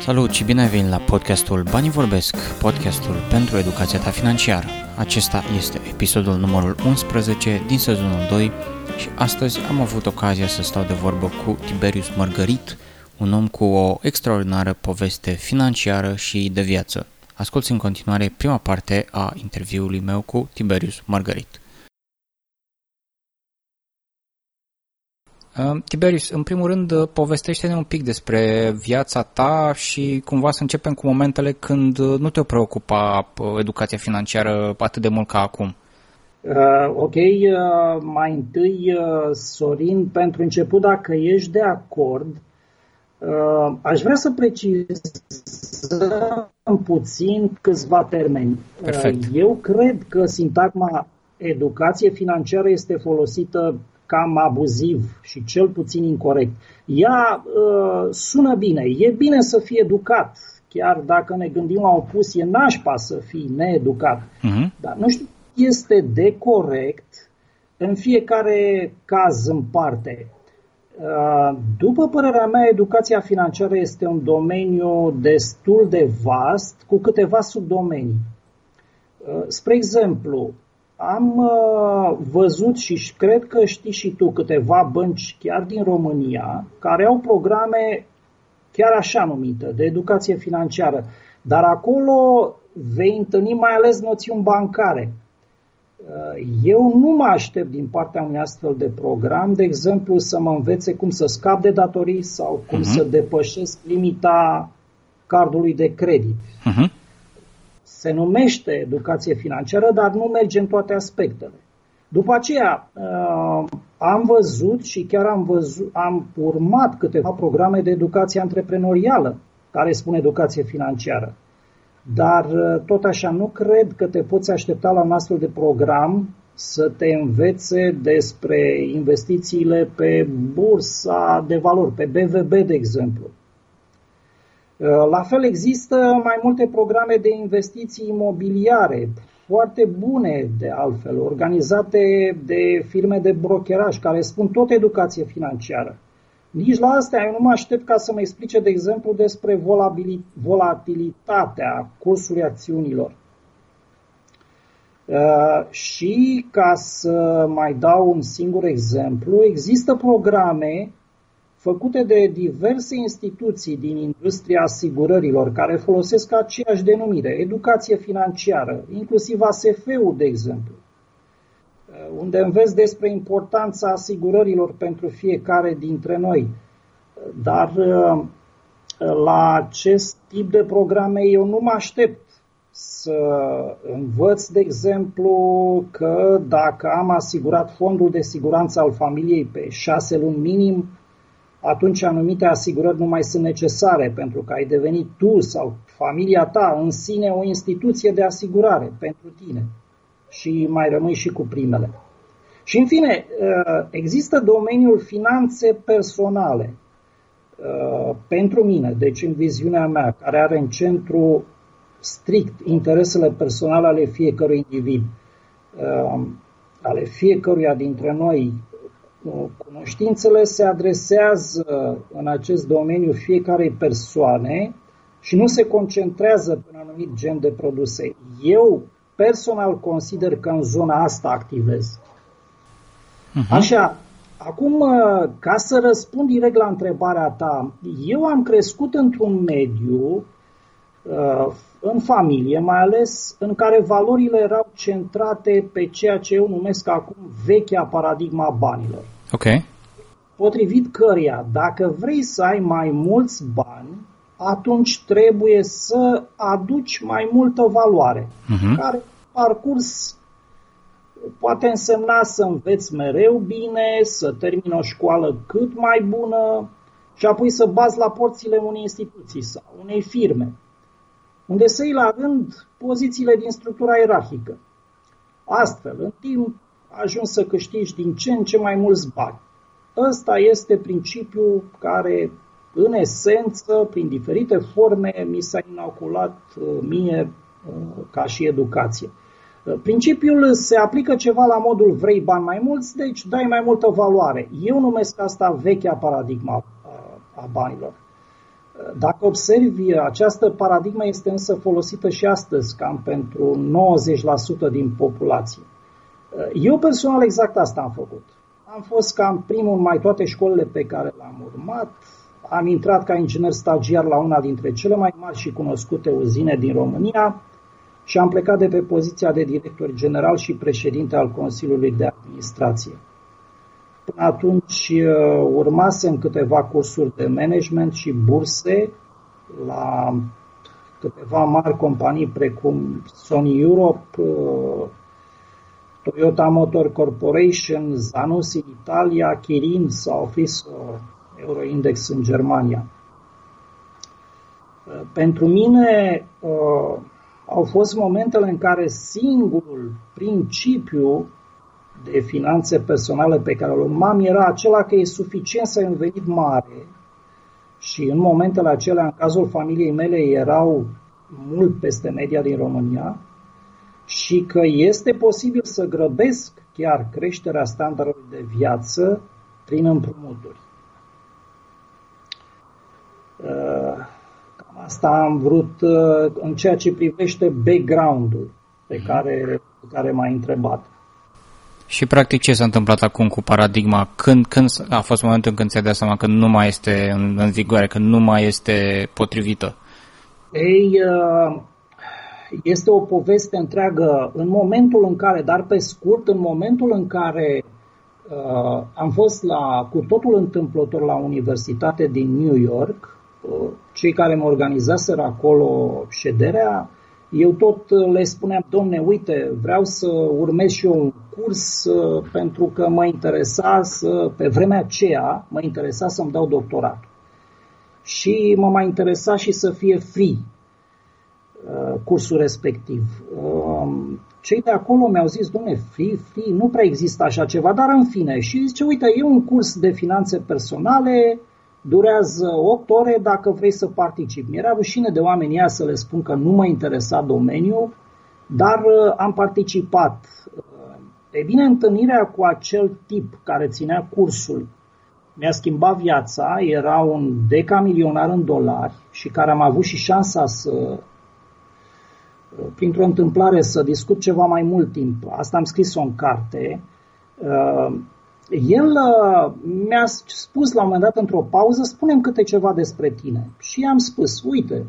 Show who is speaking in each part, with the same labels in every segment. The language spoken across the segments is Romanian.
Speaker 1: Salut și bine ai venit la podcastul Banii Vorbesc, podcastul pentru educația ta financiară. Acesta este episodul numărul 11 din sezonul 2 și astăzi am avut ocazia să stau de vorbă cu Tiberius Margarit, un om cu o extraordinară poveste financiară și de viață. Asculți în continuare prima parte a interviului meu cu Tiberius Margarit. Tiberius, în primul rând, uh, povestește-ne un pic despre viața ta și cumva să începem cu momentele când uh, nu te preocupa uh, educația financiară atât de mult ca acum.
Speaker 2: Uh, ok, uh, mai întâi, uh, Sorin, pentru început, dacă ești de acord, uh, aș vrea să precizăm puțin câțiva termeni.
Speaker 1: Perfect.
Speaker 2: Uh, eu cred că sintagma educație financiară este folosită cam abuziv și cel puțin incorrect. Ea uh, sună bine, e bine să fii educat, chiar dacă ne gândim la opus, e nașpa să fii needucat.
Speaker 1: Uh-huh.
Speaker 2: Dar nu știu, este de corect în fiecare caz în parte. Uh, După părerea mea, educația financiară este un domeniu destul de vast, cu câteva subdomenii. Uh, Spre exemplu, am uh, văzut și cred că știi și tu câteva bănci chiar din România care au programe chiar așa numite, de educație financiară. Dar acolo vei întâlni mai ales noțiuni bancare. Uh, Eu nu mă aștept din partea unui astfel de program, de exemplu, să mă învețe cum să scap de datorii sau cum
Speaker 1: Mhm.
Speaker 2: să depășesc limita cardului de credit
Speaker 1: Uh-huh.
Speaker 2: Se numește educație financiară, dar nu merge în toate aspectele. După aceea, uh, am văzut și chiar am, văzut, am urmat câteva programe de educație antreprenorială care spun educație financiară. Dar uh, tot așa nu cred că te poți aștepta la un astfel de program să te învețe despre investițiile pe bursa de valori, pe BVB, de exemplu. Uh, La fel există mai multe programe de investiții imobiliare, foarte bune de altfel, organizate de firme de brokeraj care spun tot educație financiară. Nici la astea eu nu mă aștept ca să mă explice, de exemplu, despre volabili- volatilitatea cursului acțiunilor. Uh, și ca să mai dau un singur exemplu, există programe făcute de diverse instituții din industria asigurărilor care folosesc aceeași denumire, educație financiară, inclusiv ASF-ul, de exemplu, uh, unde înveți despre importanța asigurărilor pentru fiecare dintre noi. Dar uh, la acest tip de programe eu nu mă aștept să învăț, de exemplu, că dacă am asigurat fondul de siguranță al familiei pe șase luni minim, atunci anumite asigurări nu mai sunt necesare pentru că ai devenit tu sau familia ta în sine o instituție de asigurare pentru tine și mai rămâi și cu primele. Și în fine, uh, există domeniul finanțe personale uh, pentru mine, deci în viziunea mea, care are în centru strict interesele personale ale fiecărui individ, uh, ale fiecăruia dintre noi, Cunoștințele se adresează în acest domeniu fiecarei persoane și nu se concentrează pe un anumit gen de produse. Eu personal consider că în zona asta activez.
Speaker 1: Uh-huh.
Speaker 2: Așa, acum, ca să răspund direct la întrebarea ta, eu am crescut într-un mediu, în familie mai ales, în care valorile erau centrate pe ceea ce eu numesc acum vechea paradigma banilor
Speaker 1: Ok.
Speaker 2: potrivit căreia, dacă vrei să ai mai mulți bani, atunci trebuie să aduci mai multă valoare,
Speaker 1: Uh-huh.
Speaker 2: care parcurs poate însemna să înveți mereu bine, să termini o școală cât mai bună și apoi să bazi la porțile unei instituții sau unei firme, unde să iei la rând pozițiile din structura ierarhică. Astfel, în timp, ajungi să câștigi din ce în ce mai mulți bani. Ăsta este principiul care, în esență, prin diferite forme, mi s-a inoculat uh, mie uh, ca și educație. Uh, Principiul se aplică ceva la modul vrei bani mai mulți, deci dai mai multă valoare. Eu numesc asta vechea paradigma a, a banilor. Dacă observi, această paradigmă este însă folosită și astăzi, cam pentru 90% din populație. Eu personal exact asta am făcut. Am fost cam primul în mai toate școlile pe care le-am urmat. Am intrat ca inginer stagiar la una dintre cele mai mari și cunoscute uzine din România și am plecat de pe poziția de director general și președinte al Consiliului de Administrație. Până atunci uh, urmasem câteva cursuri de management și burse la câteva mari companii precum Sony Europe, uh, Toyota Motor Corporation, Zanus în Italia, Kirin sau Fiso Euroindex în Germania. Uh, pentru mine au fost momentele în care singurul principiu de finanțe personale pe care îl urmam era acela că e suficient să ai un venit mare și în momentele acelea, în cazul familiei mele, erau mult peste media din România și că este posibil să grăbesc chiar creșterea standardului de viață prin împrumuturi. Uh, cam asta am vrut uh, în ceea ce privește background-ul pe mhm. care, pe care m-ai întrebat.
Speaker 1: Și practic ce s-a întâmplat acum cu paradigma? Când, când a fost momentul când ți-ai dat seama că nu mai este în, în vigoare, că nu mai este potrivită?
Speaker 2: Ei, uh, este o poveste întreagă în momentul în care, dar pe scurt, în momentul în care uh, am fost la, cu totul întâmplător la universitate din New York, uh, cei care mă organizaseră acolo șederea, eu tot le spuneam, domne, uite, vreau să urmez și eu un curs uh, pentru că mă interesa să, pe vremea aceea, mă interesa să-mi dau doctorat. Și mă mai interesa și să fie free uh, cursul respectiv. Um, cei de acolo mi-au zis, domne, free, free, nu prea există așa ceva, dar în fine. Și zice, uite, e un curs de finanțe personale, durează 8 ore dacă vrei să participi. Mi-era rușine de oamenii ăia să le spun că nu mă interesa domeniul, dar uh, am participat. E bine, întâlnirea cu acel tip care ținea cursul mi-a schimbat viața, era un decamilionar în dolari și care am avut și șansa să, printr-o întâmplare, să discut ceva mai mult timp. Asta am scris-o în carte. Uh, el uh, mi-a spus la un moment dat într-o pauză, spunem câte ceva despre tine. Și i-am spus, uite,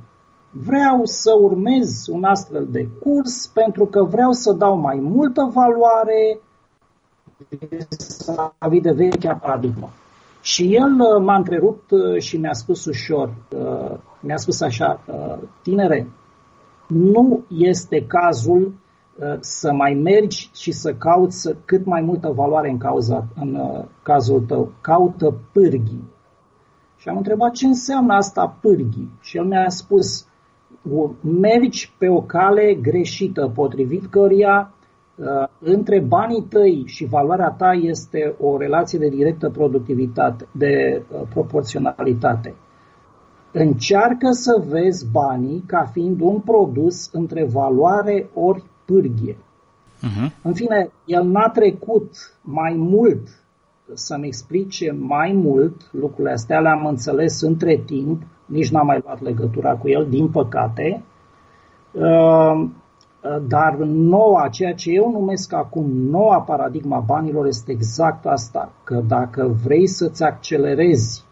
Speaker 2: vreau să urmez un astfel de curs pentru că vreau să dau mai multă valoare vis de vechea paradigmă. Și el uh, m-a întrerupt uh, și mi-a spus ușor, uh, mi-a spus așa, tinere, nu este cazul să mai mergi și să cauți cât mai multă valoare în, cauza, în cazul tău. Caută pârghii. Și am întrebat ce înseamnă asta pârghii. Și el mi-a spus, mergi pe o cale greșită, potrivit căruia uh, între banii tăi și valoarea ta este o relație de directă productivitate, de uh, proporționalitate. Încearcă să vezi banii ca fiind un produs între valoare ori pârghie. Uh-huh. În fine, el n-a trecut mai mult să-mi explice mai mult lucrurile astea, le-am înțeles între timp, nici n-am mai luat legătura cu el, din păcate, uh, dar noua, ceea ce eu numesc acum noua paradigma banilor este exact asta, că dacă vrei să-ți accelerezi uh,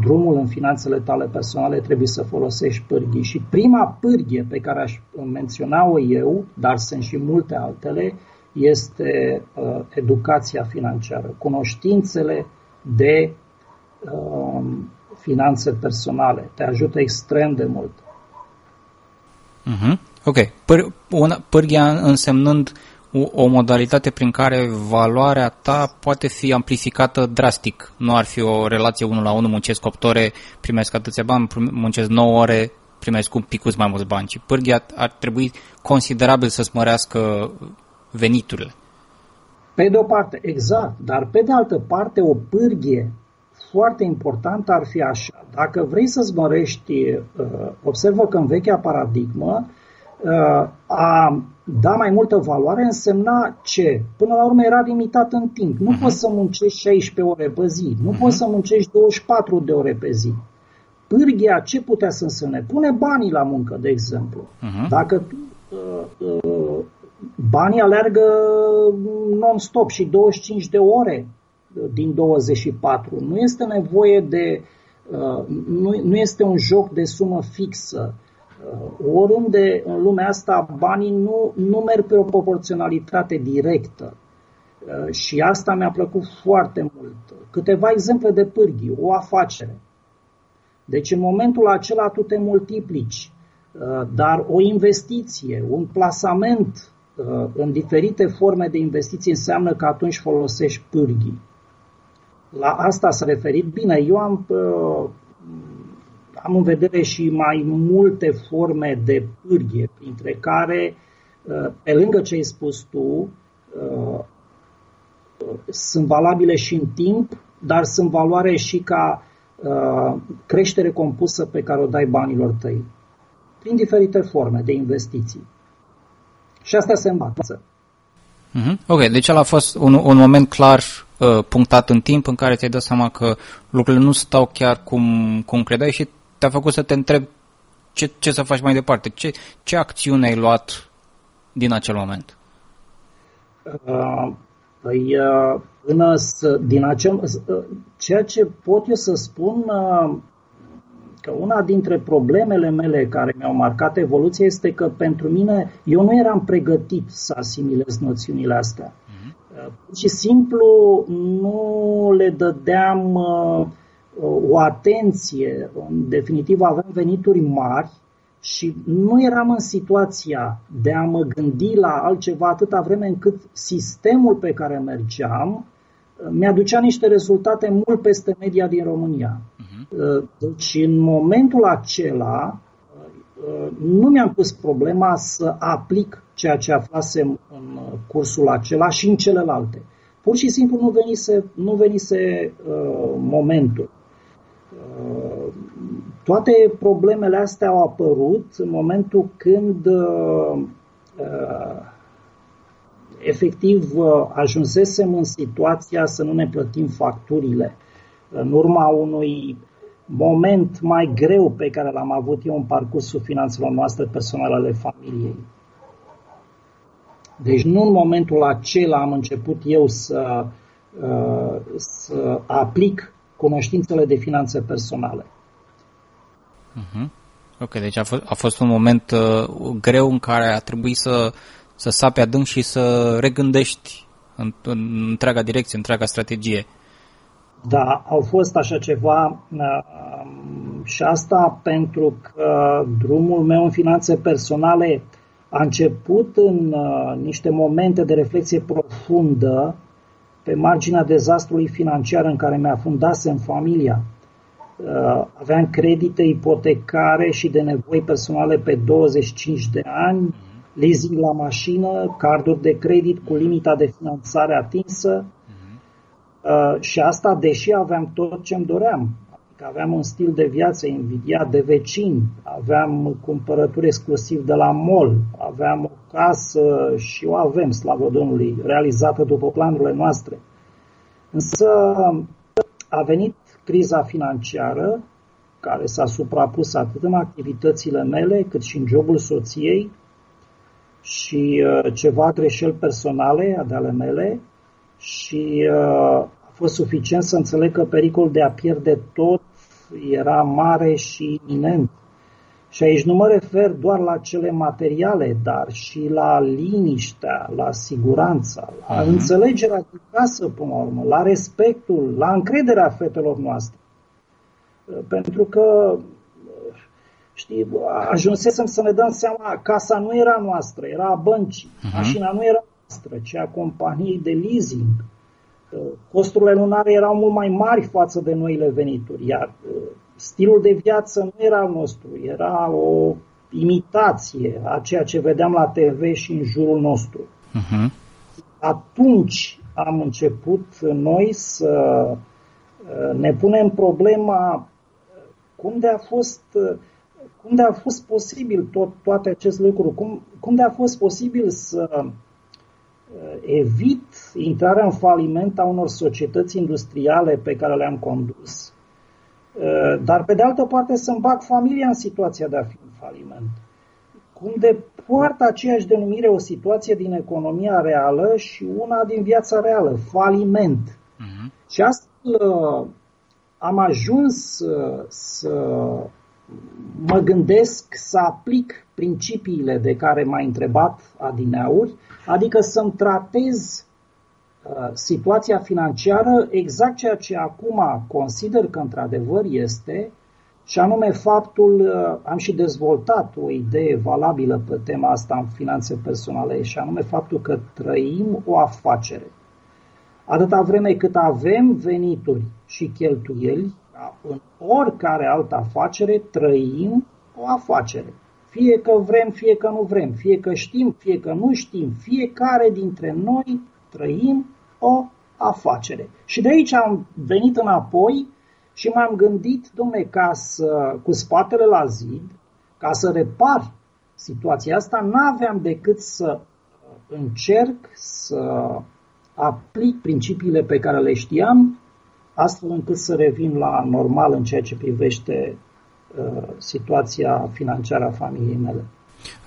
Speaker 2: drumul în finanțele tale personale, trebuie să folosești pârghii. Și prima pârghie pe care aș menționa-o eu, dar sunt și multe altele, este uh, educația financiară, cunoștințele de uh, finanțe personale. Te ajută extrem de mult.
Speaker 1: Uh-huh. Ok. Pâr- una, pârghia însemnând o, o modalitate prin care valoarea ta poate fi amplificată drastic. Nu ar fi o relație 1 la 1, muncesc 8 ore, primesc atâția bani, muncesc 9 ore, primesc un picuț mai mulți bani. Și pârghia ar trebui considerabil să-ți mărească veniturile.
Speaker 2: Pe de o parte, exact, dar pe de altă parte o pârghie foarte importantă ar fi așa. Dacă vrei să-ți mărești, uh, observă că în vechea paradigmă uh, a da mai multă valoare însemna ce? Până la urmă era limitat în timp. Nu uh-huh. poți să muncești 16 ore pe zi, nu uh-huh. poți să muncești 24 de ore pe zi. pârghia ce putea să însemne? Pune banii la muncă, de exemplu. Uh-huh. Dacă tu, uh, uh, banii alergă non-stop și 25 de ore din 24, nu este nevoie de, uh, nu, nu este un joc de sumă fixă. Uh, oriunde în lumea asta banii nu, nu merg pe o proporționalitate directă. Uh, și asta mi-a plăcut foarte mult. Câteva exemple de pârghii, o afacere. Deci în momentul acela tu te multiplici, dar o investiție, un plasament în diferite forme de investiții înseamnă că atunci folosești pârghii. La asta s-a referit. Bine, eu am, am în vedere și mai multe forme de pârghie, printre care, pe lângă ce ai spus tu, sunt valabile și în timp, dar sunt valoare și ca creștere compusă pe care o dai banilor tăi, prin diferite forme de investiții. Și asta se învață.
Speaker 1: Mm-hmm. Ok, deci ăla a fost un, un moment clar uh, punctat în timp în care ți-ai dat seama că lucrurile nu stau chiar cum, cum credeai și te-a făcut să te întrebi ce, ce să faci mai departe, ce, ce acțiune ai luat din acel moment?
Speaker 2: Uh, păi, uh, până să, din acel, uh, ceea ce pot eu să spun uh, că una dintre problemele mele care mi-au marcat evoluția este că pentru mine eu nu eram pregătit să asimilez noțiunile astea. Uh-huh. Pur și simplu nu le dădeam uh, o atenție. În definitiv aveam venituri mari și nu eram în situația de a mă gândi la altceva atâta vreme încât sistemul pe care mergeam uh, mi-aducea niște rezultate mult peste media din România. Uh, deci, în momentul acela, uh, nu mi-am pus problema să aplic ceea ce aflasem în cursul acela și în celelalte. Pur și simplu nu venise, nu venise uh, momentul. Uh, toate problemele astea au apărut în momentul când uh, uh, efectiv uh, ajunsesem în situația să nu ne plătim facturile. În urma unui moment mai greu pe care l-am avut eu în parcursul finanțelor noastre personale ale familiei. Deci nu în momentul acela am început eu să, uh, să aplic cunoștințele de finanțe personale.
Speaker 1: Uh-huh. Ok, deci a fost, a fost un moment uh, greu în care a trebuit să, să sapi adânc și să regândești în, în întreaga direcție, întreaga strategie.
Speaker 2: Da, au fost așa ceva um, și asta pentru că drumul meu în finanțe personale a început în uh, niște momente de reflexie profundă pe marginea dezastrului financiar în care mi-a fundase în familia. Uh, aveam credite ipotecare și de nevoi personale pe 25 de ani, leasing la mașină, carduri de credit cu limita de finanțare atinsă, Uh, și asta deși aveam tot ce îmi doream. Adică aveam un stil de viață invidiat de vecini, aveam cumpărături exclusiv de la mall, aveam o casă și o avem, slavă Domnului, realizată după planurile noastre. Însă a venit criza financiară, care s-a suprapus atât în activitățile mele, cât și în jobul soției și uh, ceva greșeli personale ale mele și uh, fost suficient să înțeleg că pericolul de a pierde tot era mare și iminent. Și aici nu mă refer doar la cele materiale, dar și la liniștea, la siguranța, la uh-huh. înțelegerea de casă, până la urmă, la respectul, la încrederea fetelor noastre. Pentru că, știi, ajunsesem să ne dăm seama, casa nu era noastră, era a băncii, uh-huh. mașina nu era noastră, ci a companiei de leasing. Costurile lunare erau mult mai mari față de noile venituri, iar uh, stilul de viață nu era al nostru, era o imitație a ceea ce vedeam la TV și în jurul nostru. Uh-huh. Atunci am început noi să uh, ne punem problema cum de a fost, uh, cum de a fost posibil tot, toate acest lucru, cum, cum de a fost posibil să Uh, evit intrarea în faliment a unor societăți industriale pe care le-am condus Uh, dar pe de altă parte să-mi bag familia în situația de a fi în faliment. Cum de poartă aceeași denumire o situație din economia reală și una din viața reală, faliment. Uh-huh. Și astfel uh, am ajuns să mă gândesc să aplic principiile de care m-a întrebat Adineauri, adică să-mi tratez uh, situația financiară exact ceea ce acum consider că într-adevăr este, și anume faptul, uh, am și dezvoltat o idee valabilă pe tema asta în finanțe personale, și anume faptul că trăim o afacere. Atâta vreme cât avem venituri și cheltuieli, în oricare altă afacere trăim o afacere. Fie că vrem, fie că nu vrem, fie că știm, fie că nu știm, fiecare dintre noi trăim o afacere. Și de aici am venit înapoi și m-am gândit, domne, ca să, cu spatele la zid, ca să repar situația asta, n-aveam decât să încerc să aplic principiile pe care le știam astfel încât să revin la normal în ceea ce privește uh, situația financiară a familiei mele.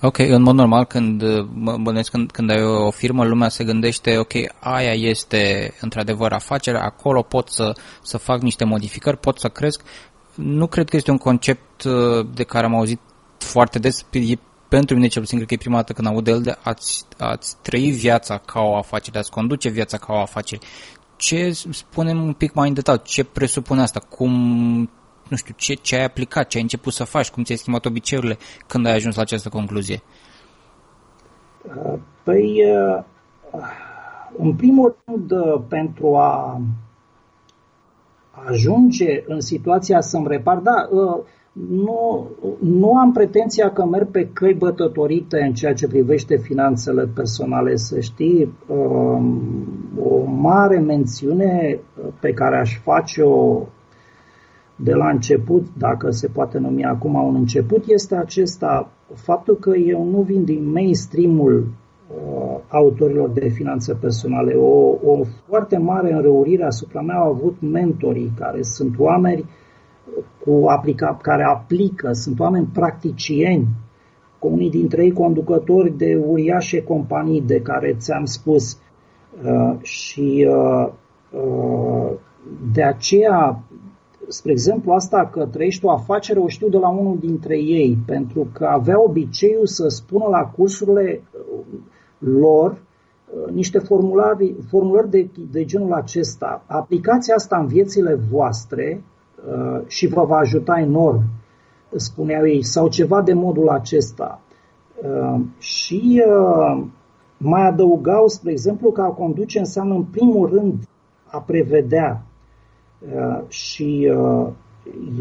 Speaker 1: Ok, în mod normal când mă bănesc când, când ai o firmă, lumea se gândește, ok, aia este într-adevăr afacerea, acolo pot să, să fac niște modificări, pot să cresc. Nu cred că este un concept uh, de care am auzit foarte des, e pentru mine cel puțin cred că e prima dată când aud de el de ați, ați trăi viața ca o afacere, ați conduce viața ca o afacere. Ce spunem un pic mai în detaliu, ce presupune asta, cum, nu știu, ce, ce ai aplicat, ce ai început să faci, cum ți-ai schimbat obiceiurile când ai ajuns la această concluzie?
Speaker 2: Uh, păi, uh, în primul rând, uh, pentru a ajunge în situația să-mi repar, da, nu, nu am pretenția că merg pe căi bătătorite în ceea ce privește finanțele personale, să știi. Um, o mare mențiune pe care aș face-o de la început, dacă se poate numi acum un început, este acesta, faptul că eu nu vin din mainstream-ul uh, autorilor de finanțe personale. O, o foarte mare înrăurire asupra mea au avut mentorii, care sunt oameni cu aplica, care aplică, sunt oameni practicieni, cu unii dintre ei conducători de uriașe companii de care ți-am spus uh, și uh, uh, de aceea, spre exemplu, asta că trăiești o afacere o știu de la unul dintre ei, pentru că avea obiceiul să spună la cursurile uh, lor uh, niște formulari, formulări de, de genul acesta. Aplicația asta în viețile voastre Uh, și vă va ajuta enorm, spuneau ei, sau ceva de modul acesta. Uh, și uh, mai adăugau, spre exemplu, că a conduce înseamnă în primul rând a prevedea. Și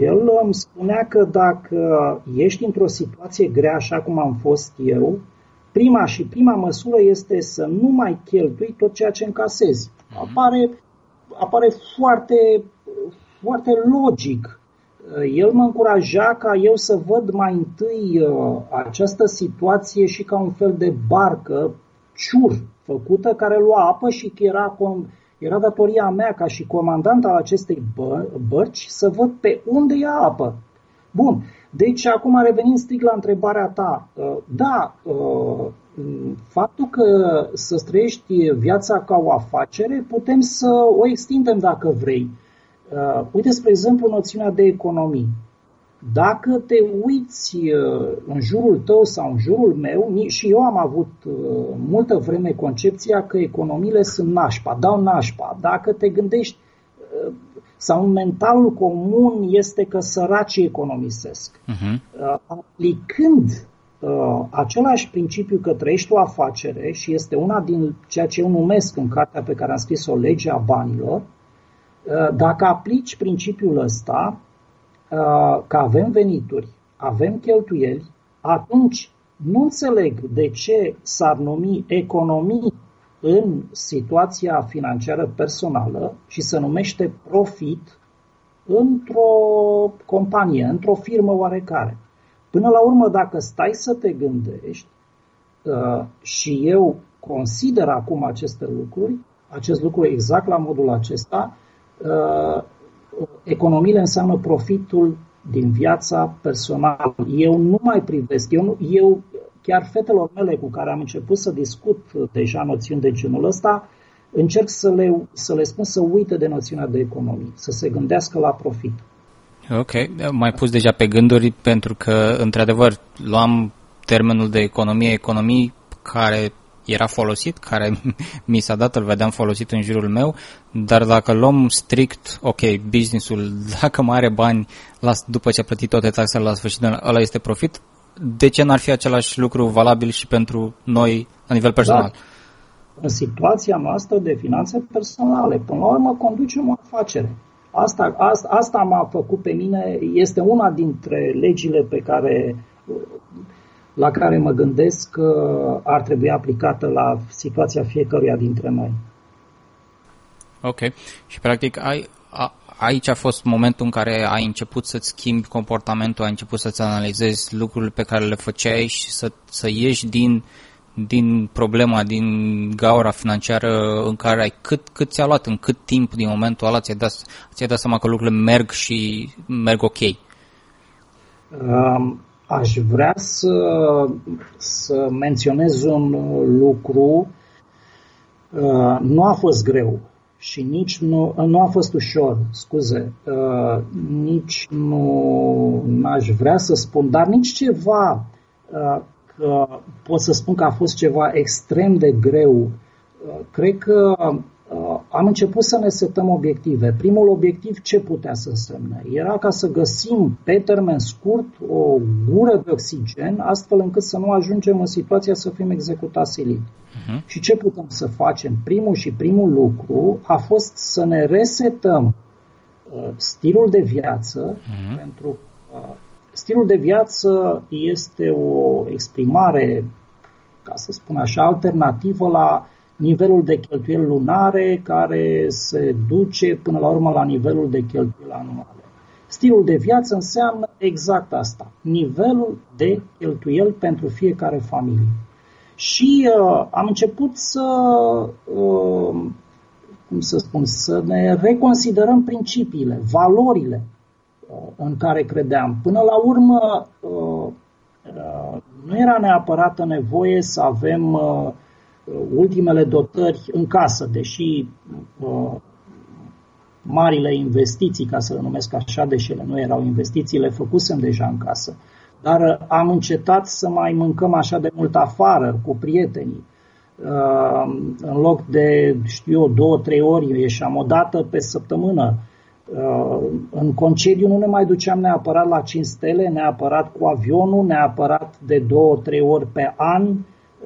Speaker 2: el îmi spunea că dacă ești într-o situație grea, așa cum am fost eu, prima și prima măsură este să nu mai cheltui tot ceea ce încasezi. Mhm. Apare, apare foarte, foarte logic. El mă încuraja ca eu să văd mai întâi uh, această situație și ca un fel de barcă ciur făcută care lua apă și că era, era datoria mea ca și comandant al acestei bă, bărci să văd pe unde ia apă. Bun, deci acum revenind strict la întrebarea ta, uh, da, uh, faptul că să trăiești viața ca o afacere, putem să o extindem dacă vrei. Uh, uite, spre exemplu, noțiunea de economii. Dacă te uiți uh, în jurul tău sau în jurul meu, și eu am avut uh, multă vreme concepția că economiile sunt nașpa, dau nașpa. Dacă te gândești, uh, sau în mentalul comun este că săracii economisesc. Uh-huh. Aplicând uh, același principiu că trăiești o afacere și este una din ceea ce eu numesc în cartea pe care am scris-o legea banilor, Uh, dacă aplici principiul ăsta, uh, că avem venituri, avem cheltuieli, atunci nu înțeleg de ce s-ar numi economii în situația financiară personală și se numește profit într-o companie, într-o firmă oarecare. Până la urmă, dacă stai să te gândești, uh, și eu consider acum aceste lucruri, acest lucru exact la modul acesta, Uh, economiile înseamnă profitul din viața personală. Eu nu mai privesc, eu, nu, eu chiar fetelor mele cu care am început să discut deja noțiuni de genul ăsta, încerc să le, să le spun să uite de noțiunea de economie, să se gândească la profit.
Speaker 1: Ok, mai pus deja pe gânduri pentru că, într-adevăr, luam termenul de economie, economii care era folosit, care mi s-a dat, îl vedeam folosit în jurul meu, dar dacă luăm strict, ok, businessul, dacă mai are bani, las, după ce a plătit toate taxele la sfârșit, ăla este profit, de ce n-ar fi același lucru valabil și pentru noi la nivel personal? Da.
Speaker 2: În situația noastră de finanțe personale, până la urmă conducem o afacere. Asta, asta, asta m-a făcut pe mine, este una dintre legile pe care la care mă gândesc că ar trebui aplicată la situația fiecăruia dintre noi.
Speaker 1: Ok. Și practic ai, a, aici a fost momentul în care ai început să-ți schimbi comportamentul, ai început să-ți analizezi lucrurile pe care le făceai și să, să ieși din, din problema, din gaura financiară în care ai cât, cât ți-a luat, în cât timp din momentul ăla ți-ai dat, ți-ai dat seama că lucrurile merg și merg ok.
Speaker 2: Um, Aș vrea să, să menționez un lucru. Uh, nu a fost greu și nici nu, nu a fost ușor, scuze, uh, nici nu aș vrea să spun, dar nici ceva uh, că pot să spun că a fost ceva extrem de greu. Cred că Uh, am început să ne setăm obiective. Primul obiectiv ce putea să însemne? Era ca să găsim pe termen scurt o gură de oxigen, astfel încât să nu ajungem în situația să fim executați silit. Uh-huh. Și ce putem să facem? Primul și primul lucru a fost să ne resetăm uh, stilul de viață, uh-huh. pentru uh, stilul de viață este o exprimare, ca să spun așa, alternativă la nivelul de cheltuieli lunare care se duce până la urmă la nivelul de cheltuieli anuale. Stilul de viață înseamnă exact asta, nivelul de cheltuieli pentru fiecare familie. Și uh, am început să, uh, cum să spun, să ne reconsiderăm principiile, valorile uh, în care credeam. Până la urmă, uh, uh, nu era neapărat nevoie să avem uh, ultimele dotări în casă, deși uh, marile investiții, ca să le numesc așa, deși ele nu erau investiții, le făcusem deja în casă. Dar uh, am încetat să mai mâncăm așa de mult afară, cu prietenii. Uh, în loc de, știu eu, două, trei ori, ieșeam o dată pe săptămână. Uh, în concediu nu ne mai duceam neapărat la 5 stele, neapărat cu avionul, neapărat de două, trei ori pe an,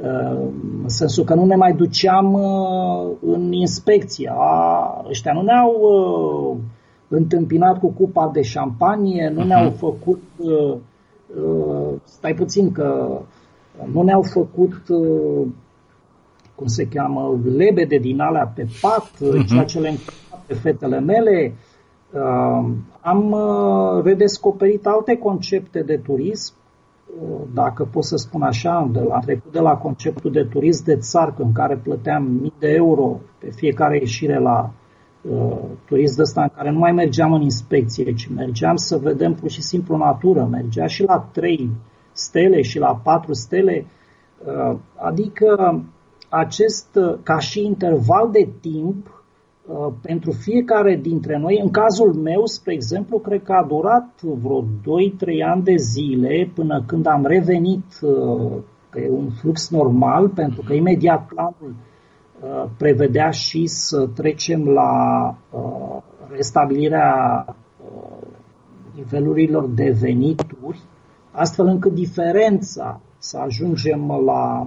Speaker 2: în sensul că nu ne mai duceam uh, în inspecție. A, ăștia nu ne-au uh, întâmpinat cu cupa de șampanie, nu ne-au mhm. făcut, uh, stai puțin că nu ne-au făcut, cum se cheamă, lebede din alea pe pat, uh-huh. ceea ce le pe fetele mele. Am redescoperit alte concepte de turism dacă pot să spun așa, de la, trecut de la conceptul de turism de țarcă în care plăteam mii de euro pe fiecare ieșire la uh, turism de ăsta în care nu mai mergeam în inspecție, ci mergeam să vedem pur și simplu natură, mergea și la 3 stele și la 4 stele, uh, adică acest, ca și interval de timp, Uh, pentru fiecare dintre noi, în cazul meu, spre exemplu, cred că a durat vreo 2-3 ani de zile până când am revenit uh, pe un flux normal, pentru că imediat planul uh, prevedea și să trecem la restabilirea nivelurilor de venituri, astfel încât diferența, să ajungem la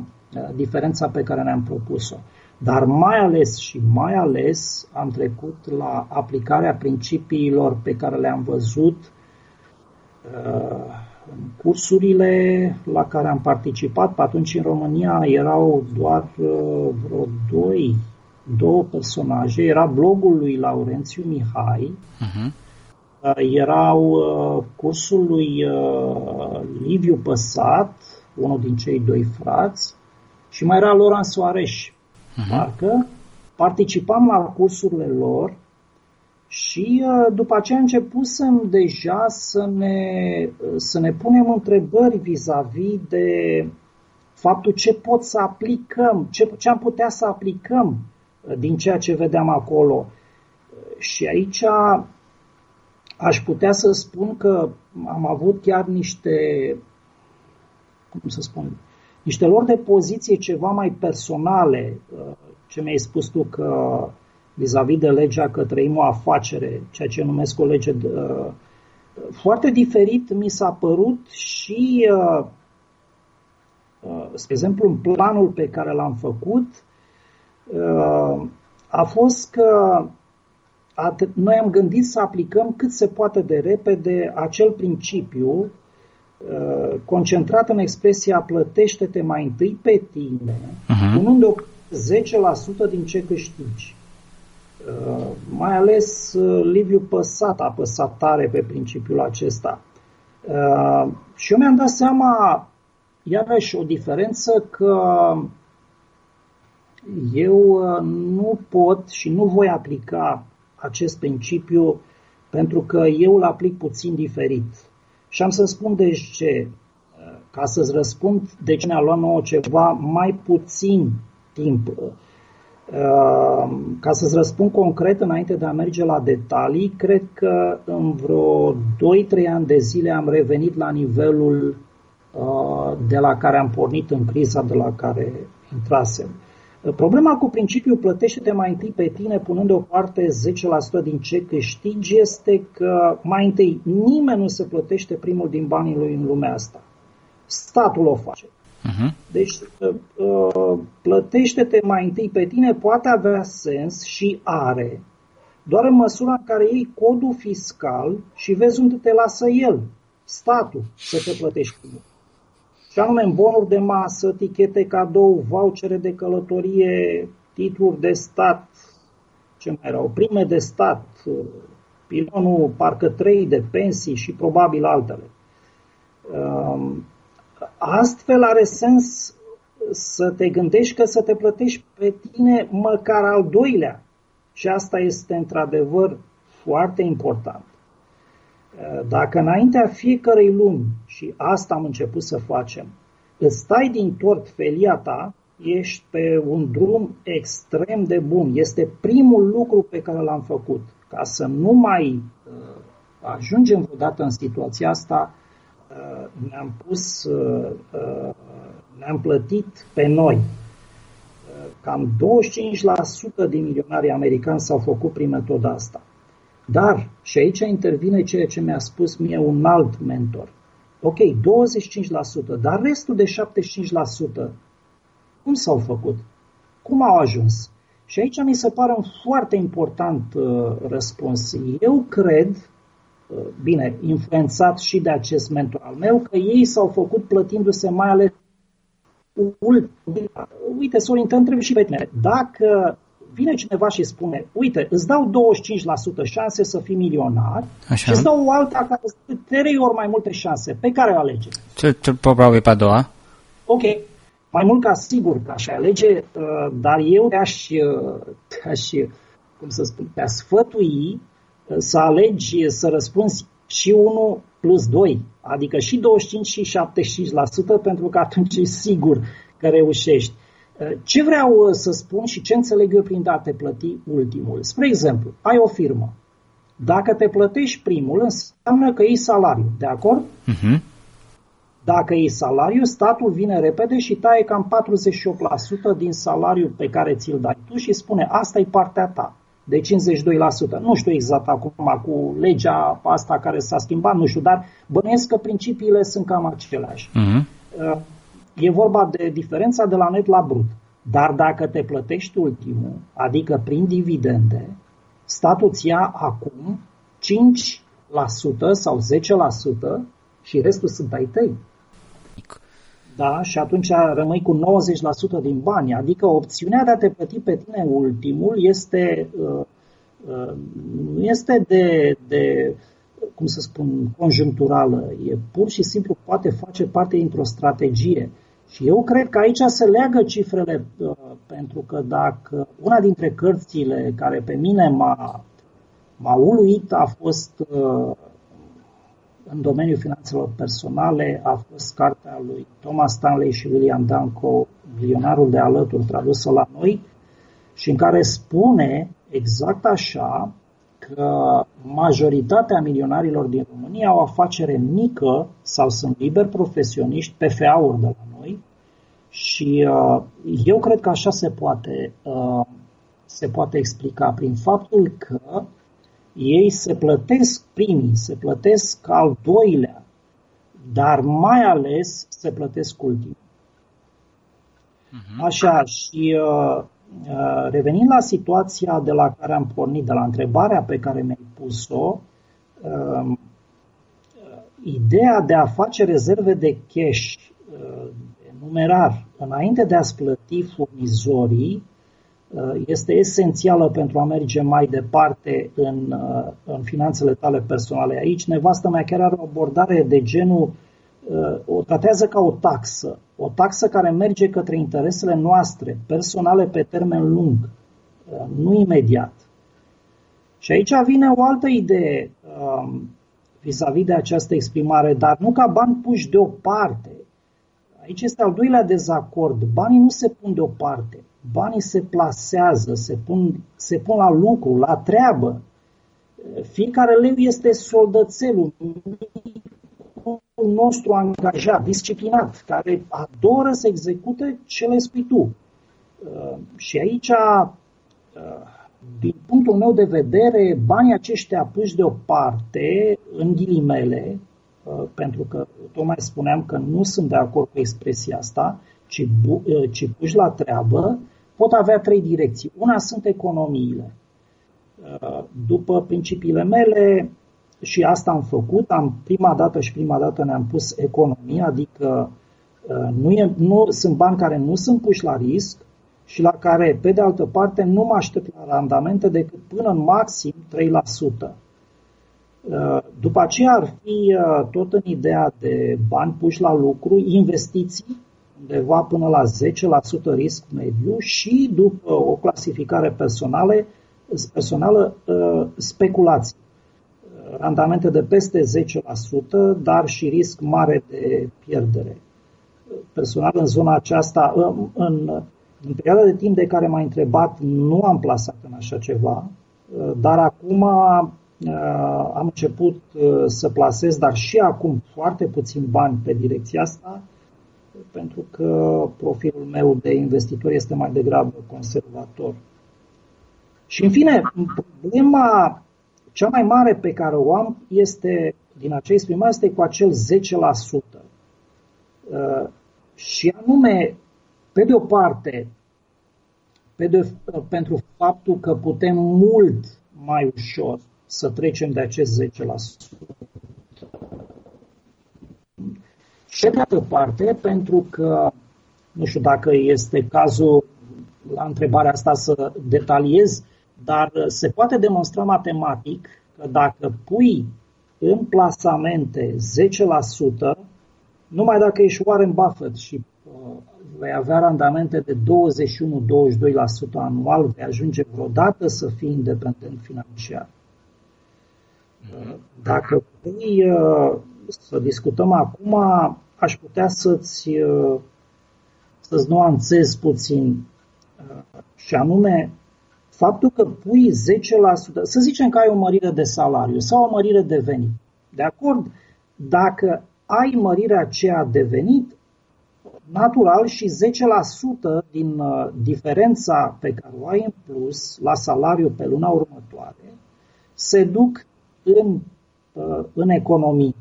Speaker 2: diferența pe care ne-am propus-o. Dar mai ales și mai ales am trecut la aplicarea principiilor pe care le-am văzut uh, în cursurile la care am participat. Pe atunci în România erau doar uh, vreo doi, două personaje. Era blogul lui Laurențiu Mihai, uh-huh. erau cursul lui Liviu Păsat, unul din cei doi frați, și mai era Loran Soareș, uh-huh. parcă, participam la cursurile lor Și uh, după aceea începusem deja să ne, să ne punem întrebări vis-a-vis de faptul ce pot să aplicăm, ce, ce am putea să aplicăm din ceea ce vedeam acolo. Și aici aș putea să spun că am avut chiar niște, cum să spun, niște lor de poziție ceva mai personale, ce mi-ai spus tu că vis-a-vis de legea că trăim o afacere, ceea ce numesc o lege de, foarte diferit mi s-a părut și, spre exemplu, în planul pe care l-am făcut, a fost că noi am gândit să aplicăm cât se poate de repede acel principiu uh, concentrat în expresia plătește-te mai întâi pe tine, uh-huh. punând o 10% din ce câștigi. Uh, mai ales uh, Liviu Păsat a păsat tare pe principiul acesta. Și eu mi-am dat seama, iarăși, o diferență că eu nu pot și nu voi aplica acest principiu pentru că eu îl aplic puțin diferit. Și am să spun de ce. Ca să-ți răspund de ce ne-a luat nouă ceva mai puțin timp. Ca să-ți răspund concret, înainte de a merge la detalii, cred că în vreo 2-3 ani de zile am revenit la nivelul de la care am pornit în criza de la care intrasem. Problema cu principiul plătește-te mai întâi pe tine punând deoparte 10% din ce câștigi este că mai întâi nimeni nu se plătește primul din banii lui în lumea asta. Statul o face. Uh-huh. Deci uh, uh, plătește-te mai întâi pe tine poate avea sens și are doar în măsura în care iei codul fiscal și vezi unde te lasă el, statul, să te plătești primul și anume în bonuri de masă, tichete cadou, vouchere de călătorie, titluri de stat, ce mai erau, prime de stat, pilonul parcă 3 de pensii și probabil altele. Um, astfel are sens să te gândești că să te plătești pe tine măcar al doilea. Și asta este într-adevăr foarte important. Dacă înaintea fiecărei luni, și asta am început să facem, îți stai din tort felia ta, ești pe un drum extrem de bun. Este primul lucru pe care l-am făcut. Ca să nu mai uh, ajungem vreodată în situația asta, uh, ne-am pus, uh, uh, ne-am plătit pe noi. Uh, cam 25% din milionarii americani s-au făcut prin metoda asta. Dar, și aici intervine ceea ce mi-a spus mie un alt mentor. Ok, 25%, dar restul de 75%, cum s-au făcut? Cum au ajuns? Și aici mi se pare un foarte important uh, răspuns. Eu cred, uh, bine, influențat și de acest mentor al meu, că ei s-au făcut plătindu-se mai ales Uite, Sorin, te întreb și pe tine. Dacă vine cineva și spune, uite, îți dau 25% șanse să fii milionar Așa. și îți dau o alta care îți dă trei ori mai multe șanse. Pe care o alege?
Speaker 1: Cel, cel probabil pe a doua.
Speaker 2: Ok. Mai mult ca sigur că aș alege, uh, dar eu te-aș, uh, te-aș cum să spun, te-aș sfătui uh, să alegi să răspunzi și 1 plus 2, adică și 25 și 75%, pentru că atunci e sigur că reușești. Ce vreau uh, să spun și ce înțeleg eu prin a te plăti ultimul? Spre exemplu, ai o firmă. Dacă te plătești primul, înseamnă că iei salariu, de acord? Uh-huh. Dacă iei salariu, statul vine repede și taie cam 48% din salariul pe care ți-l dai tu și spune asta e partea ta, de 52%. Nu știu exact acum cu legea asta care s-a schimbat, nu știu, dar bănuiesc că principiile sunt cam aceleași. Uh-huh. E vorba de diferența de la net la brut. Dar dacă te plătești ultimul, adică prin dividende, statul îți ia acum 5% sau 10% și restul sunt ai tăi. Da, și atunci rămâi cu 90% din bani, adică opțiunea de a te plăti pe tine ultimul este, uh, uh, nu este de, de, cum să spun, conjuncturală, e pur și simplu poate face parte dintr-o strategie. Și eu cred că aici se leagă cifrele, uh, pentru că dacă una dintre cărțile care pe mine m-a m-a uluit a fost în domeniul finanțelor personale a fost cartea lui Thomas Stanley și William Danko, Milionarul de alături, tradusă la noi, și în care spune exact așa că majoritatea milionarilor din România au afacere mică sau sunt liberi profesioniști, PFA-uri de la noi și uh, eu cred că așa se poate, uh, se poate explica prin faptul că ei se plătesc primii, se plătesc al doilea, dar mai ales se plătesc ultimii. Uh-huh. Așa, și uh, uh, revenind la situația de la care am pornit, de la întrebarea pe care mi-ai pus-o, uh, ideea de a face rezerve de cash, uh, de numerar, înainte de a-ți plăti furnizorii, Uh, este esențială pentru a merge mai departe în, uh, în finanțele tale personale. Aici nevastă mea chiar are o abordare de genul, uh, o tratează ca o taxă, o taxă care merge către interesele noastre, personale pe termen lung, nu imediat. Și aici vine o altă idee um, vis-a-vis de această exprimare, dar nu ca bani puși deoparte. Aici este al doilea dezacord. Banii nu se pun deoparte banii se plasează, se pun, se pun la lucru, la treabă. Fiecare leu este soldățelul nostru angajat, disciplinat, care adoră să execute ce le spui tu. Uh, și aici, uh, din punctul meu de vedere, banii aceștia puși deoparte, în ghilimele, uh, pentru că tocmai spuneam că nu sunt de acord cu expresia asta, ci, ci puși la treabă, pot avea trei direcții. Una sunt economiile. Uh, după principiile mele, și asta am făcut, am prima dată și prima dată ne-am pus economia, adică uh, nu, e, nu sunt bani care nu sunt puși la risc și la care, pe de altă parte, nu mă aștept la randamente decât până în maxim 3%. Uh, după aceea ar fi tot în ideea de bani puși la lucru, investiții, undeva până la 10% risc mediu și după o clasificare personală, personală uh, speculații. Randamente de peste 10%, dar și risc mare de pierdere. Personal în zona aceasta, în, în, în perioada de timp de care m-a întrebat, nu am plasat în așa ceva, uh, dar acum uh, am început să plasez, dar și acum foarte puțin bani pe direcția asta, pentru că profilul meu de investitor este mai degrabă conservator. Și în fine, problema cea mai mare pe care o am este, din acea exprimare, este cu acel 10%. Uh, și anume, pe de o parte, pe de, pentru faptul că putem mult mai ușor să trecem de acest 10%. Și de altă parte, pentru că, nu știu dacă este cazul la întrebarea asta să detaliez, dar se poate demonstra matematic că dacă pui în plasamente 10%, numai dacă ești Warren Buffett și uh, vei avea randamente de 21-22% anual, vei ajunge vreodată să fii independent financiar. Uh, dacă pui uh, să discutăm acum, aș putea să-ți, uh, să-ți nuanțez puțin uh, și anume faptul că pui 10%, să zicem că ai o mărire de salariu sau o mărire de venit. De acord? Dacă ai mărirea aceea de venit, natural și 10% din uh, diferența pe care o ai în plus la salariu pe luna următoare se duc în, în economie.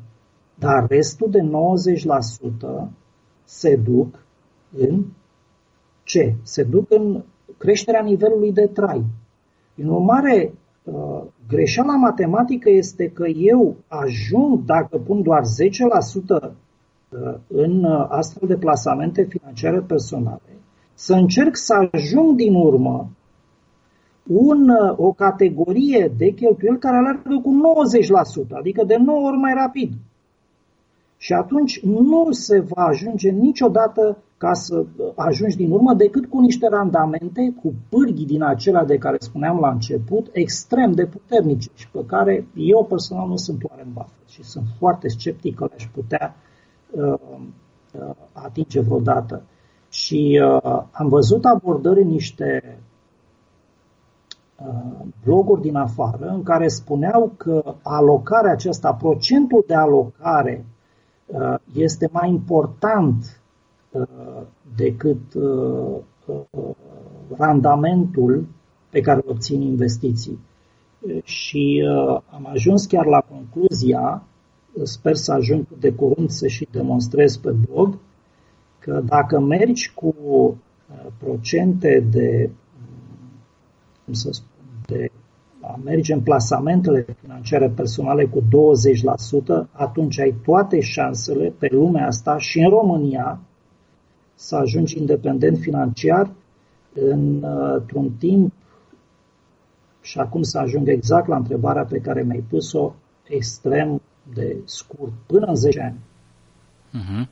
Speaker 2: Dar restul de 90% se duc în ce? Se duc în creșterea nivelului de trai. În urmare, uh, greșeala matematică este că eu ajung, dacă pun doar 10% uh, în uh, astfel de plasamente financiare personale, să încerc să ajung din urmă un, o categorie de cheltuieli care alergă cu 90%, adică de 9 ori mai rapid. Și atunci nu se va ajunge niciodată ca să ajungi din urmă decât cu niște randamente, cu pârghii din acelea de care spuneam la început, extrem de puternice și pe care eu personal nu sunt Warren Buffett și sunt foarte sceptic că le-aș putea uh, uh, atinge vreodată. Și uh, am văzut abordări în niște uh, bloguri din afară în care spuneau că alocarea aceasta, procentul de alocare uh, este mai important uh, decât uh, uh, randamentul pe care îl obțin investiții. Și uh, am ajuns chiar la concluzia, sper să ajung de curând să și demonstrez pe blog, că dacă mergi cu uh, procente de, cum să spun, de a merge în plasamentele financiare personale cu 20%, atunci ai toate șansele pe lumea asta și în România să ajungi independent financiar într-un timp și acum să ajung exact la întrebarea pe care mi-ai pus-o extrem de scurt, până în 10 ani.
Speaker 1: Uh-huh.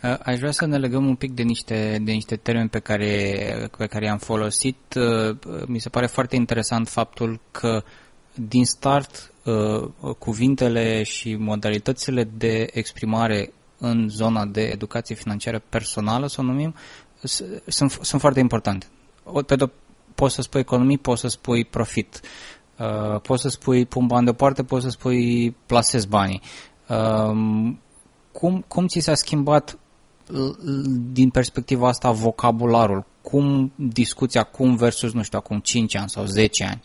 Speaker 1: Aș vrea să ne legăm un pic de niște, de niște termeni pe care, pe care i-am folosit. Uh, mi se pare foarte interesant faptul că din start uh, cuvintele și modalitățile de exprimare în zona de educație financiară personală, să o numim, sunt, sunt foarte importante. Pe de poți să spui economii, poți să spui profit, uh, poți să spui pun bani deoparte, poți să spui plasez banii. Cum, cum ți s-a schimbat din perspectiva asta vocabularul? Cum discuția acum versus, nu știu, acum 5 ani sau 10 ani?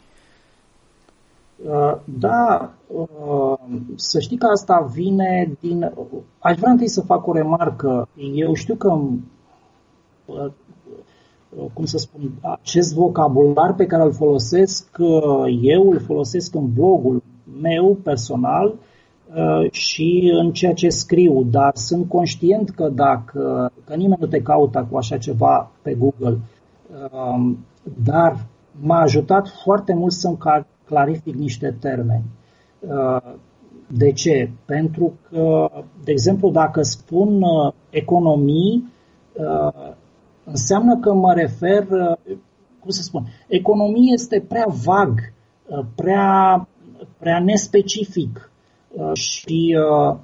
Speaker 2: Uh, da, uh, să știi că asta vine din... Aș vrea întâi să fac o remarcă. Eu știu că, uh, cum să spun, acest vocabular pe care îl folosesc, eu îl folosesc în blogul meu personal, Uh, și în ceea ce scriu, dar sunt conștient că dacă că nimeni nu te caută cu așa ceva pe Google, um, dar m-a ajutat foarte mult să-mi clarific niște termeni. Uh, de ce? Pentru că, de exemplu, dacă spun uh, economii, înseamnă că mă refer, cum să spun, economie este prea vag, prea, prea nespecific Uh, și uh,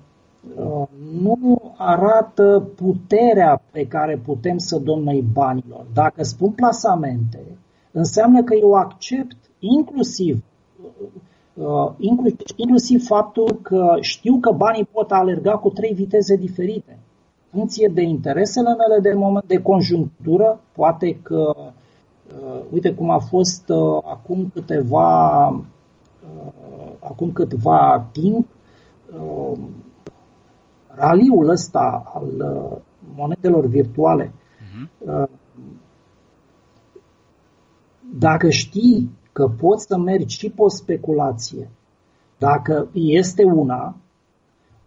Speaker 2: uh, nu arată puterea pe care putem să dăm noi banilor. Dacă spun plasamente, înseamnă că eu accept inclusiv inclusiv faptul că știu că banii pot alerga cu trei viteze diferite. În funcție de interesele mele de moment, de conjunctură, poate că, uite cum a fost acum câteva, acum câteva timp, uh, raliul ăsta al uh, monedelor virtuale, uh-huh. dacă știi că poți să mergi și pe o speculație, dacă este una,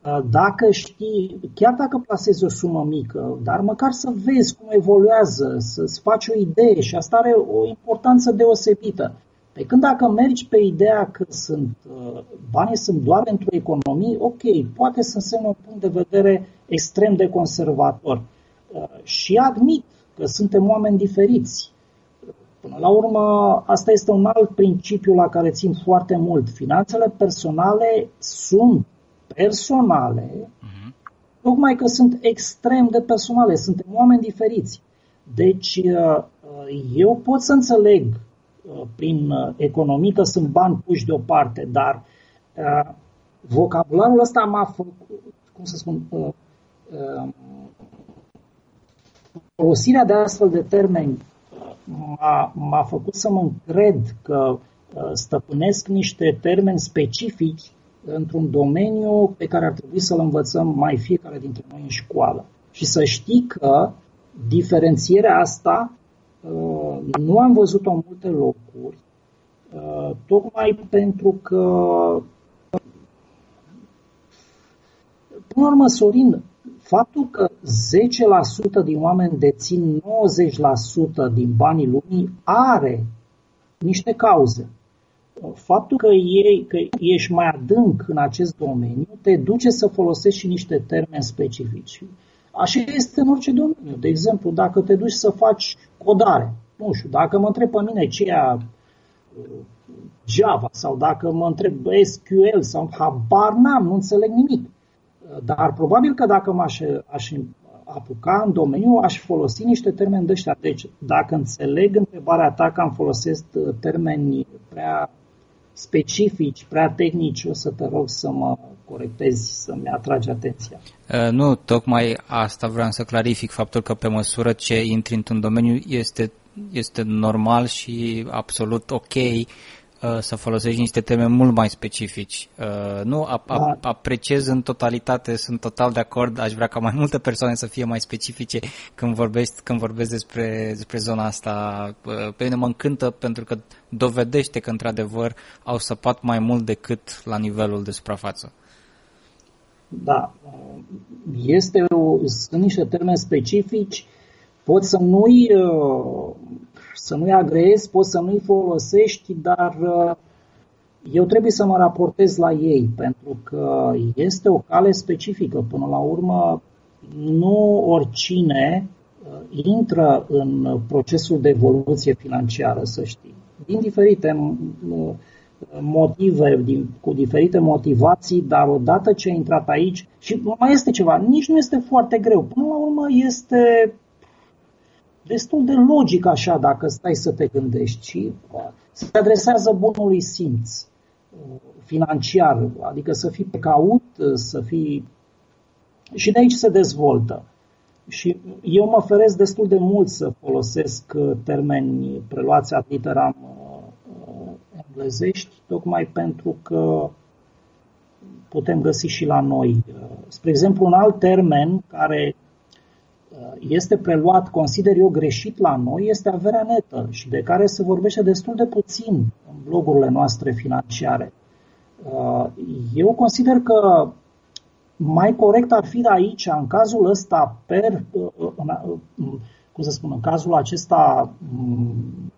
Speaker 2: uh, dacă știi, chiar dacă plasezi o sumă mică, dar măcar să vezi cum evoluează, să-ți faci o idee și asta are o importanță deosebită. Pe când dacă mergi pe ideea că sunt, uh, banii sunt doar pentru economii, ok, poate să însemne un punct de vedere extrem de conservator. Uh, și admit că suntem oameni diferiți. Până la urmă, asta este un alt principiu la care țin foarte mult. Finanțele personale sunt personale, uh-huh. tocmai că sunt extrem de personale, suntem oameni diferiți. Deci, uh, eu pot să înțeleg Uh, prin uh, economii, că sunt bani puși deoparte, dar uh, vocabularul ăsta m-a făcut, cum să spun, uh, uh, folosirea de astfel de termeni m-a, m-a făcut să mă încred că uh, stăpânesc niște termeni specifici într-un domeniu pe care ar trebui să-l învățăm mai fiecare dintre noi în școală. Și să știi că diferențierea asta Uh, nu am văzut-o în multe locuri, uh, tocmai pentru că, până la urmă, Sorin, faptul că 10% din oameni dețin 90% din banii lumii are niște cauze. Uh, faptul că, ei, că ești mai adânc în acest domeniu te duce să folosești și niște termeni specifici. Așa este în orice domeniu. De exemplu, dacă te duci să faci codare, nu știu, dacă mă întreb pe mine ce e Java sau dacă mă întreb SQL sau habar n-am, nu înțeleg nimic. Dar probabil că dacă m-aș aș apuca în domeniu, aș folosi niște termeni de ăștia. Deci, dacă înțeleg întrebarea ta că am folosit termeni prea specifici, prea tehnici, o să te rog să mă corectezi, să-mi atragi atenția.
Speaker 1: Uh, nu, tocmai asta vreau să clarific, faptul că pe măsură ce intri într-un domeniu este, este normal și absolut ok Uh, să folosești niște teme mult mai specifici. Uh, nu a, a, da. apreciez în totalitate, sunt total de acord, aș vrea ca mai multe persoane să fie mai specifice când vorbești, când vorbesc despre, despre zona asta. Uh, pe mine mă încântă pentru că dovedește că într-adevăr au săpat mai mult decât la nivelul de suprafață.
Speaker 2: Da, este o, sunt niște termeni specifici, pot să nu-i să nu-i agrezi, poți să nu-i folosești, dar uh, eu trebuie să mă raportez la ei, pentru că este o cale specifică. Până la urmă, nu oricine uh, intră în procesul de evoluție financiară, să știi. Din diferite uh, motive, din, cu diferite motivații, dar odată ce ai intrat aici, și mai este ceva, nici nu este foarte greu. Până la urmă este destul de logic așa dacă stai să te gândești și se adresează bunului simț uh, financiar, adică să fii pe caut, uh, să fii... Și de aici se dezvoltă. Și eu mă feresc destul de mult să folosesc uh, termeni preluați ad literam englezești, tocmai pentru că putem găsi și la noi. Spre exemplu, un alt termen care este preluat, consider eu, greșit la noi, este averea netă și de care se vorbește destul de puțin în blogurile noastre financiare. Uh, eu consider că mai corect ar fi de aici, în cazul ăsta, per, uh, uh, cum să spun, în cazul acesta mm,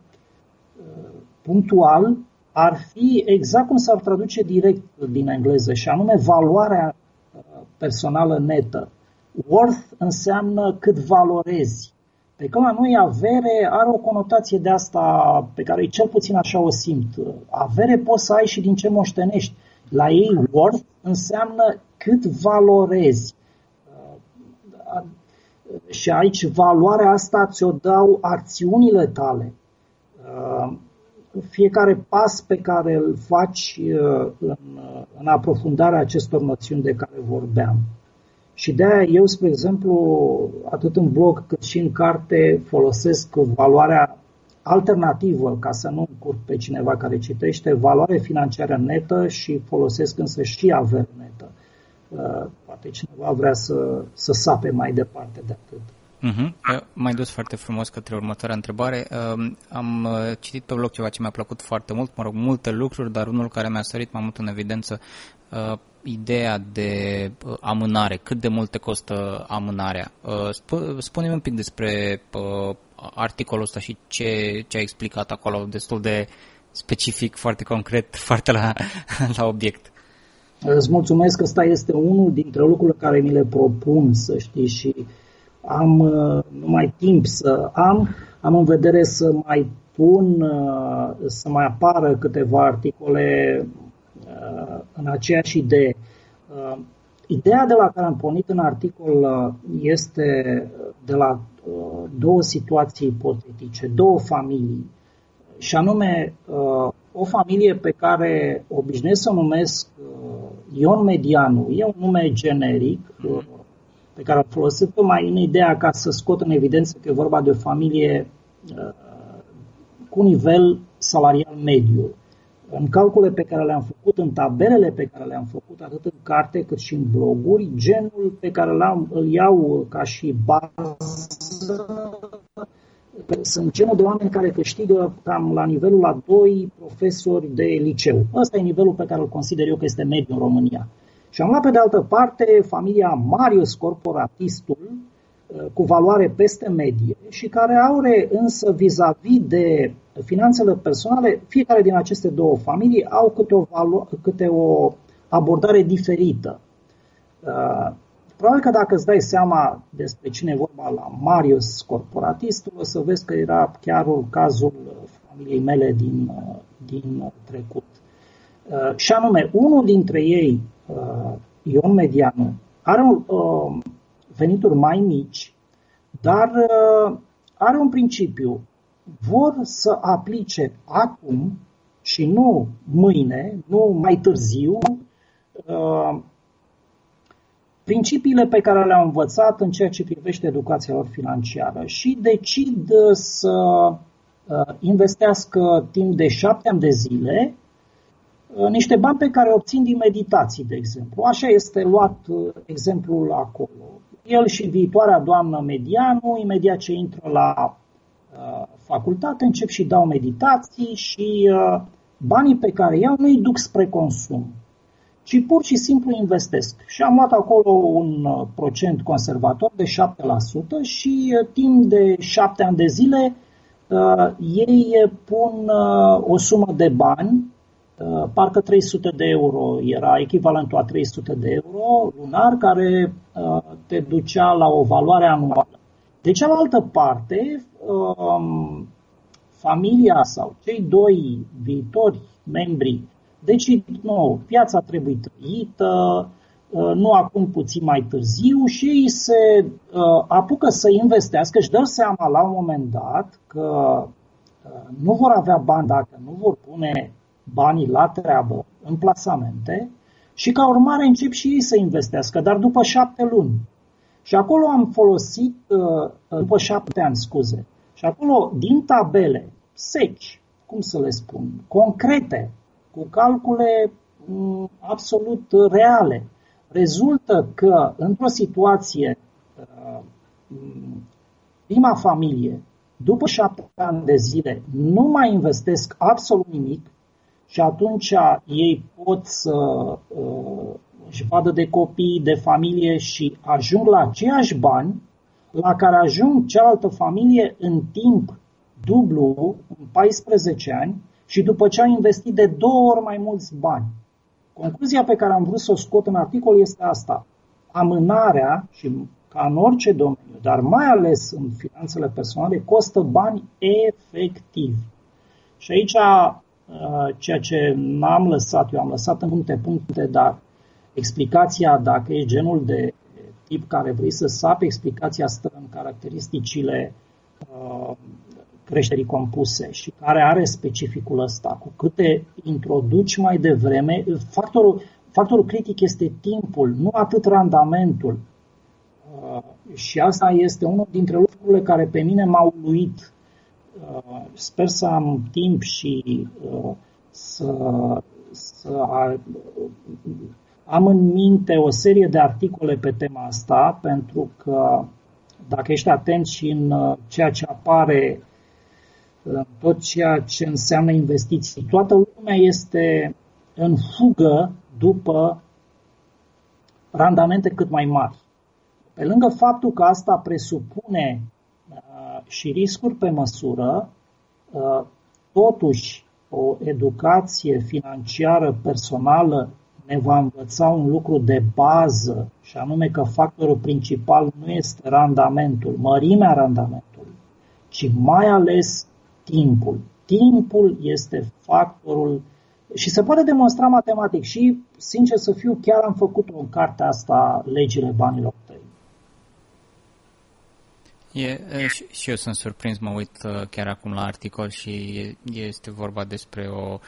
Speaker 2: punctual, ar fi exact cum s-ar traduce direct din engleză, și anume valoarea personală netă. Worth înseamnă cât valorezi. Pe că la noi avere are o conotație de asta pe care cel puțin așa o simt. Avere poți să ai și din ce moștenești. La ei worth înseamnă cât valorezi. Și aici valoarea asta ți-o dau acțiunile tale. Fiecare pas pe care îl faci în, în aprofundarea acestor noțiuni de care vorbeam. Și de-aia eu, spre exemplu, atât în blog cât și în carte folosesc valoarea alternativă, ca să nu încurc pe cineva care citește, valoare financiară netă și folosesc însă și avere netă. Uh, poate cineva vrea să, să sape mai departe de atât.
Speaker 1: Uh-huh. Mai dus foarte frumos către următoarea întrebare. Uh, am uh, citit pe blog ceva ce mi-a plăcut foarte mult, mă rog, multe lucruri, dar unul care mi-a sărit mai mult în evidență uh, ideea de uh, amânare, cât de mult te costă amânarea. Uh, sp- spune-mi un pic despre uh, articolul ăsta și ce, ce a explicat acolo, destul de specific, foarte concret, foarte la, la obiect.
Speaker 2: Îți mulțumesc că ăsta este unul dintre lucrurile care mi le propun, să știi, și am numai timp să am, am în vedere să mai pun, să mai apară câteva articole Uh, în aceeași idee. Uh, ideea de la care am pornit în articol uh, este de la două situații ipotetice, două familii, și anume o familie pe care obișnuiesc să o numesc Ion Medianu, e un nume generic pe care îl folosesc mai în ideea ca să scot în evidență că e vorba de o familie cu nivel salarial mediu în calcule pe care le-am făcut, în tabelele pe care le-am făcut, atât în carte cât și în bloguri, genul pe care l-am, îl iau ca și bază sunt genul de oameni care câștigă cam la nivelul la 2 profesori de liceu. Ăsta e nivelul pe care îl consider eu că este mediu în România. Și am luat pe de altă parte familia Marius Corporatistul, cu valoare peste medie și care are însă vis-a-vis de finanțele personale, fiecare din aceste două familii au câte o, valo- câte o abordare diferită. Uh, probabil că dacă îți dai seama despre cine e vorba la Marius Corporatistul, o să vezi că era chiar cazul familiei mele din, din trecut. Și anume, unul dintre ei, Ion Medianu, are un, venituri mai mici, dar are un principiu. Vor să aplice acum și nu mâine, nu mai târziu, uh, principiile pe care le-au învățat în ceea ce privește educația lor financiară și decid să uh, investească timp de șapte ani de zile uh, niște bani pe care obțin din meditații, de exemplu. Așa este luat exemplul acolo. El și viitoarea doamnă Medianu, imediat ce intră la facultate, încep și dau meditații și banii pe care iau nu îi duc spre consum, ci pur și simplu investesc. Și am luat acolo un uh, procent conservator de 7% și uh, timp de 7 ani de zile uh, ei pun o sumă de bani, parcă 300 de euro era echivalentul a 300 de euro lunar, care te ducea la o valoare anuală. De cealaltă parte, um, familia sau cei doi viitori membri decid, nu, viața trebuie trăită, uh, nu acum puțin mai târziu și ei se uh, apucă să investească și dă seama la un moment dat că uh, nu vor avea bani dacă nu vor pune banii la treabă în plasamente și ca urmare încep și ei să investească, dar după șapte luni. Și acolo am folosit, după șapte ani, scuze, și acolo, din tabele seci, cum să le spun, concrete, cu calcule mm, absolut reale, rezultă că într-o situație uh, prima familie, după șapte ani de zile, nu mai investesc absolut nimic și atunci ei pot să uh, își vadă de copii, de familie și ajung la aceiași bani la care ajung cealaltă familie în timp dublu în 14 ani și după ce a investit de două ori mai mulți bani. Concluzia pe care am vrut să o scot în articol este asta. Amânarea, și ca în orice domeniu, dar mai ales în finanțele personale, costă bani efectiv. Și aici, uh, ceea ce n-am lăsat, eu am lăsat în puncte, puncte, dar explicația, dacă e genul de tip care vrei să sape, explicația stă în caracteristicile uh, creșterii compuse și care are specificul ăsta. Cu câte introduci mai devreme, factorul, factorul critic este timpul, nu atât randamentul. Uh, și asta este unul dintre lucrurile care pe mine m-au uluit. Uh, sper să am timp și uh, să, să am în minte o serie de articole pe tema asta, pentru că dacă ești atent și în ceea ce apare tot ceea ce înseamnă investiții. Toată lumea este în fugă după randamente cât mai mari. Pe lângă faptul că asta presupune uh, și riscuri pe măsură, uh, totuși o educație financiară personală ne va învăța un lucru de bază, și anume că factorul principal nu este randamentul, mărimea randamentului, ci mai ales timpul. Timpul este factorul și se poate demonstra matematic și, sincer să fiu, chiar am făcut-o în cartea asta, Legile banilor tăi.
Speaker 1: E, și, și eu sunt surprins, mă uit uh, chiar acum la articol și este vorba despre o,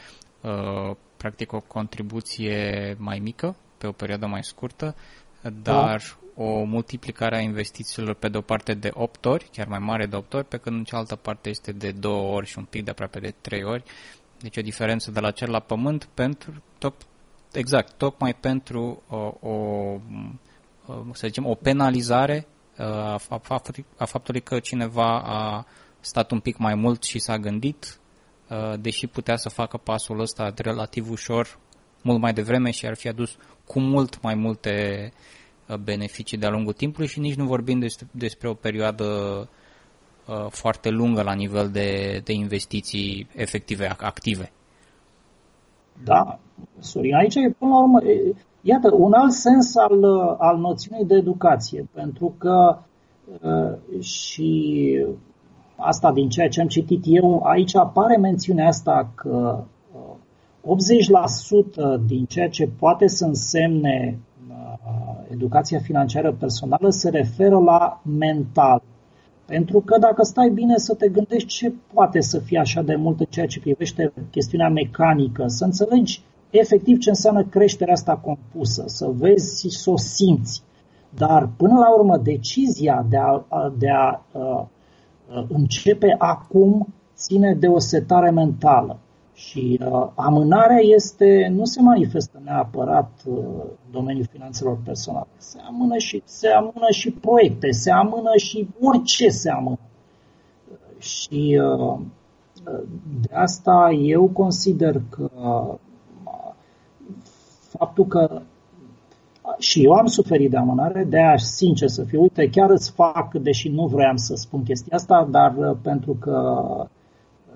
Speaker 1: uh, practic o contribuție mai mică, pe o perioadă mai scurtă, dar da o multiplicare a investițiilor pe de o parte de 8 ori, chiar mai mare de 8 ori, pe când în cealaltă parte este de 2 ori și un pic de aproape de 3 ori. Deci o diferență de la cer la pământ pentru, tot, exact, tocmai pentru o, o, să zicem, o penalizare a, a faptului că cineva a stat un pic mai mult și s-a gândit, deși putea să facă pasul ăsta relativ ușor mult mai devreme și ar fi adus cu mult mai multe Uh, beneficii de-a lungul timpului și nici nu vorbim despre o perioadă uh, foarte lungă la nivel de, de investiții efective, active.
Speaker 2: Da, Sorin, aici e până la urmă, Iată, un alt sens al, al noțiunii de educație, pentru că uh, și asta din ceea ce am citit eu, aici apare mențiunea asta că 80% din ceea ce poate să însemne educația financiară personală se referă la mental. Pentru că dacă stai bine să te gândești ce poate să fie așa de mult în ceea ce privește chestiunea mecanică, să înțelegi efectiv ce înseamnă creșterea asta compusă, să vezi și să o simți. Dar până la urmă decizia de a, de a, a începe acum ține de o setare mentală. Și uh, amânarea este, nu se manifestă neapărat uh, în domeniul finanțelor personale. Se amână, și, se amână și proiecte, se amână și orice se amână. Și uh, de asta eu consider că uh, faptul că și eu am suferit de amânare, de aia, sincer să fiu, uite, chiar îți fac, deși nu vroiam să spun chestia asta, dar uh, pentru că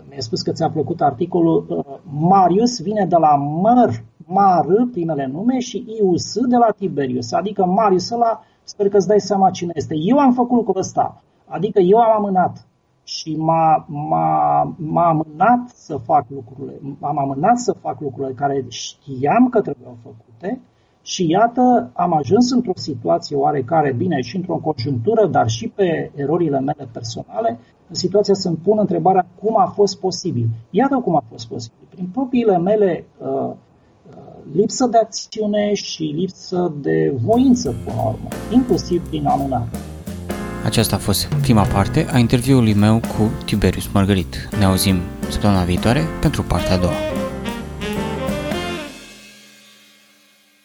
Speaker 2: mi-a spus că ți-a plăcut articolul, uh, Marius vine de la Măr, Mar, primele nume, și Ius de la Tiberius, adică Marius ăla, sper că îți dai seama cine este. Eu am făcut lucrul ăsta, adică eu am amânat și m-a, m-a, m-a amânat să fac lucrurile, am amânat să fac lucrurile care știam că trebuiau făcute și iată, am ajuns într-o situație oarecare bine și într-o conjunctură, dar și pe erorile mele personale, în situația să-mi pun întrebarea cum a fost posibil. Iată cum a fost posibil. Prin propriile mele uh, uh lipsă de acțiune și lipsă de voință, până la urmă, inclusiv prin amânare.
Speaker 1: Aceasta a fost prima parte a interviului meu cu Tiberius Margarit. Ne auzim săptămâna viitoare pentru partea a doua.